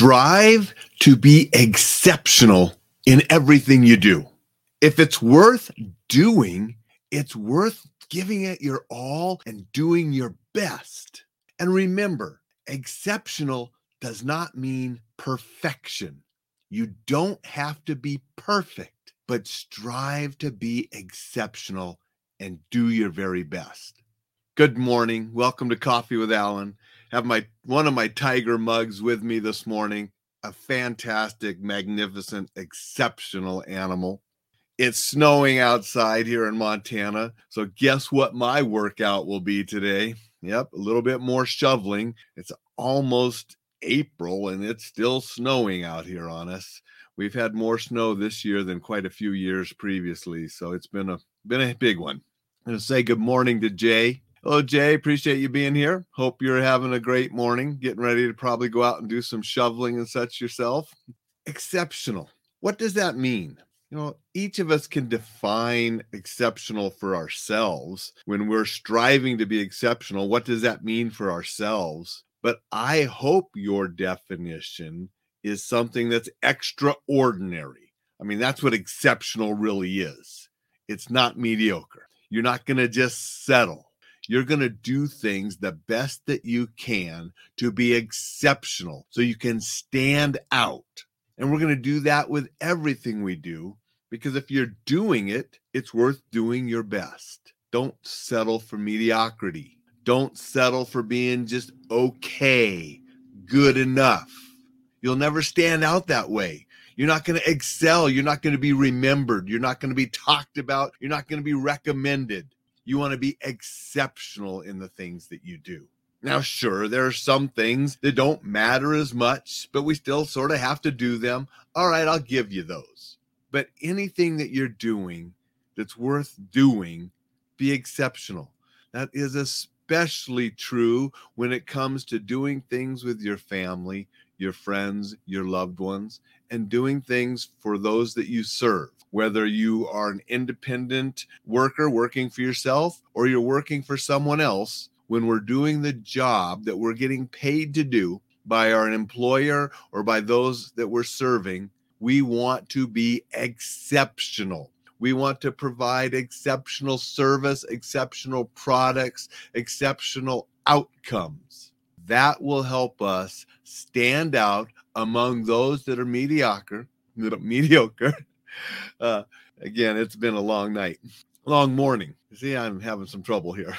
strive to be exceptional in everything you do. If it's worth doing, it's worth giving it your all and doing your best. And remember, exceptional does not mean perfection. You don't have to be perfect, but strive to be exceptional and do your very best. Good morning. Welcome to Coffee with Alain have my one of my tiger mugs with me this morning. A fantastic, magnificent, exceptional animal. It's snowing outside here in Montana. So guess what my workout will be today? Yep, a little bit more shoveling. It's almost April and it's still snowing out here on us. We've had more snow this year than quite a few years previously, so it's been a been a big one. I'm going to say good morning to Jay. Jay. Appreciate you being here. Hope you're having a great morning, getting ready to probably go out and do some shoveling and such yourself. Exceptional. What does that mean? You know, each of us can define exceptional for ourselves when we're striving to be exceptional. What does that mean for ourselves? But I hope your definition is something that's extraordinary. I mean, that's what exceptional really is. It's not mediocre. You're not going to just settle you're going to do things the best that you can to be exceptional so you can stand out. And we're going to do that with everything we do because if you're doing it, it's worth doing your best. Don't settle for mediocrity. Don't settle for being just okay, good enough. You'll never stand out that way. You're not going to excel. You're not going to be remembered. You're not going to be talked about. You're not going to be recommended. You want to be exceptional in the things that you do. Now, sure, there are some things that don't matter as much, but we still sort of have to do them. All right, I'll give you those. But anything that you're doing that's worth doing, be exceptional. That is especially true when it comes to doing things with your family, your friends, your loved ones, and doing things for those that you serve. Whether you are an independent worker working for yourself or you're working for someone else, when we're doing the job that we're getting paid to do by our employer or by those that we're serving, we want to be exceptional. We want to provide exceptional service, exceptional products, exceptional outcomes that will help us stand out among those that are mediocre mediocre uh, again it's been a long night. Long morning. See i'm having some trouble here.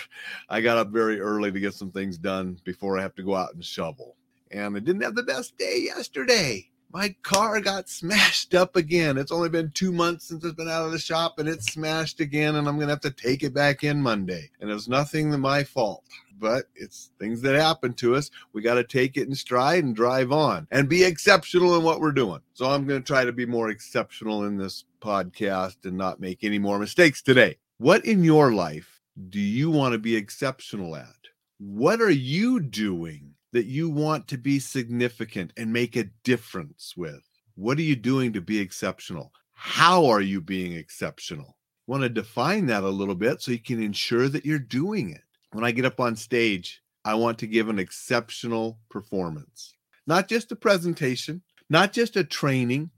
I got up very early to get some things done before i have to go out and shovel. And i didn't have the best day yesterday. My car got smashed up again. It's only been two months since it's been out of the shop and it's smashed again, and I'm gonna have to take it back in Monday. And it was nothing my fault but it's things that happen to us. We got to take it in stride and drive on and be exceptional in what we're doing. So I'm going to try to be more exceptional in this podcast and not make any more mistakes today. What in your life do you want to be exceptional at? What are you doing that you want to be significant and make a difference with? What are you doing to be exceptional? How are you being exceptional? want to define that a little bit so you can ensure that you're doing it when I get up on stage, I want to give an exceptional performance. Not just a presentation, not just a training,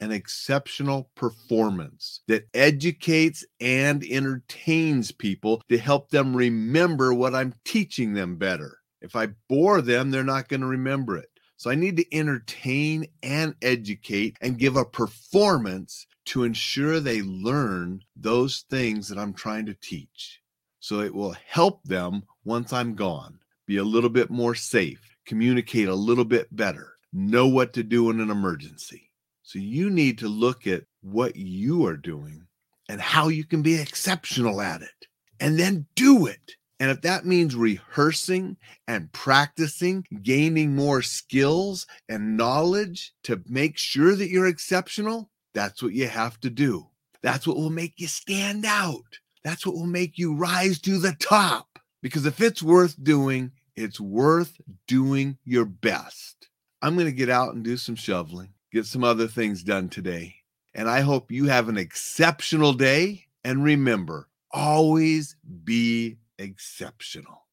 an exceptional performance that educates and entertains people to help them remember what I'm teaching them better. If I bore them, they're not going to remember it. So I need to entertain and educate and give a performance to ensure they learn those things that I'm trying to teach. So it will help them once I'm gone be a little bit more safe, communicate a little bit better, know what to do in an emergency. So you need to look at what you are doing and how you can be exceptional at it and then do it. And if that means rehearsing and practicing, gaining more skills and knowledge to make sure that you're exceptional, that's what you have to do. That's what will make you stand out. That's what will make you rise to the top. Because if it's worth doing, it's worth doing your best. I'm going to get out and do some shoveling, get some other things done today. And I hope you have an exceptional day. And remember, always be exceptional.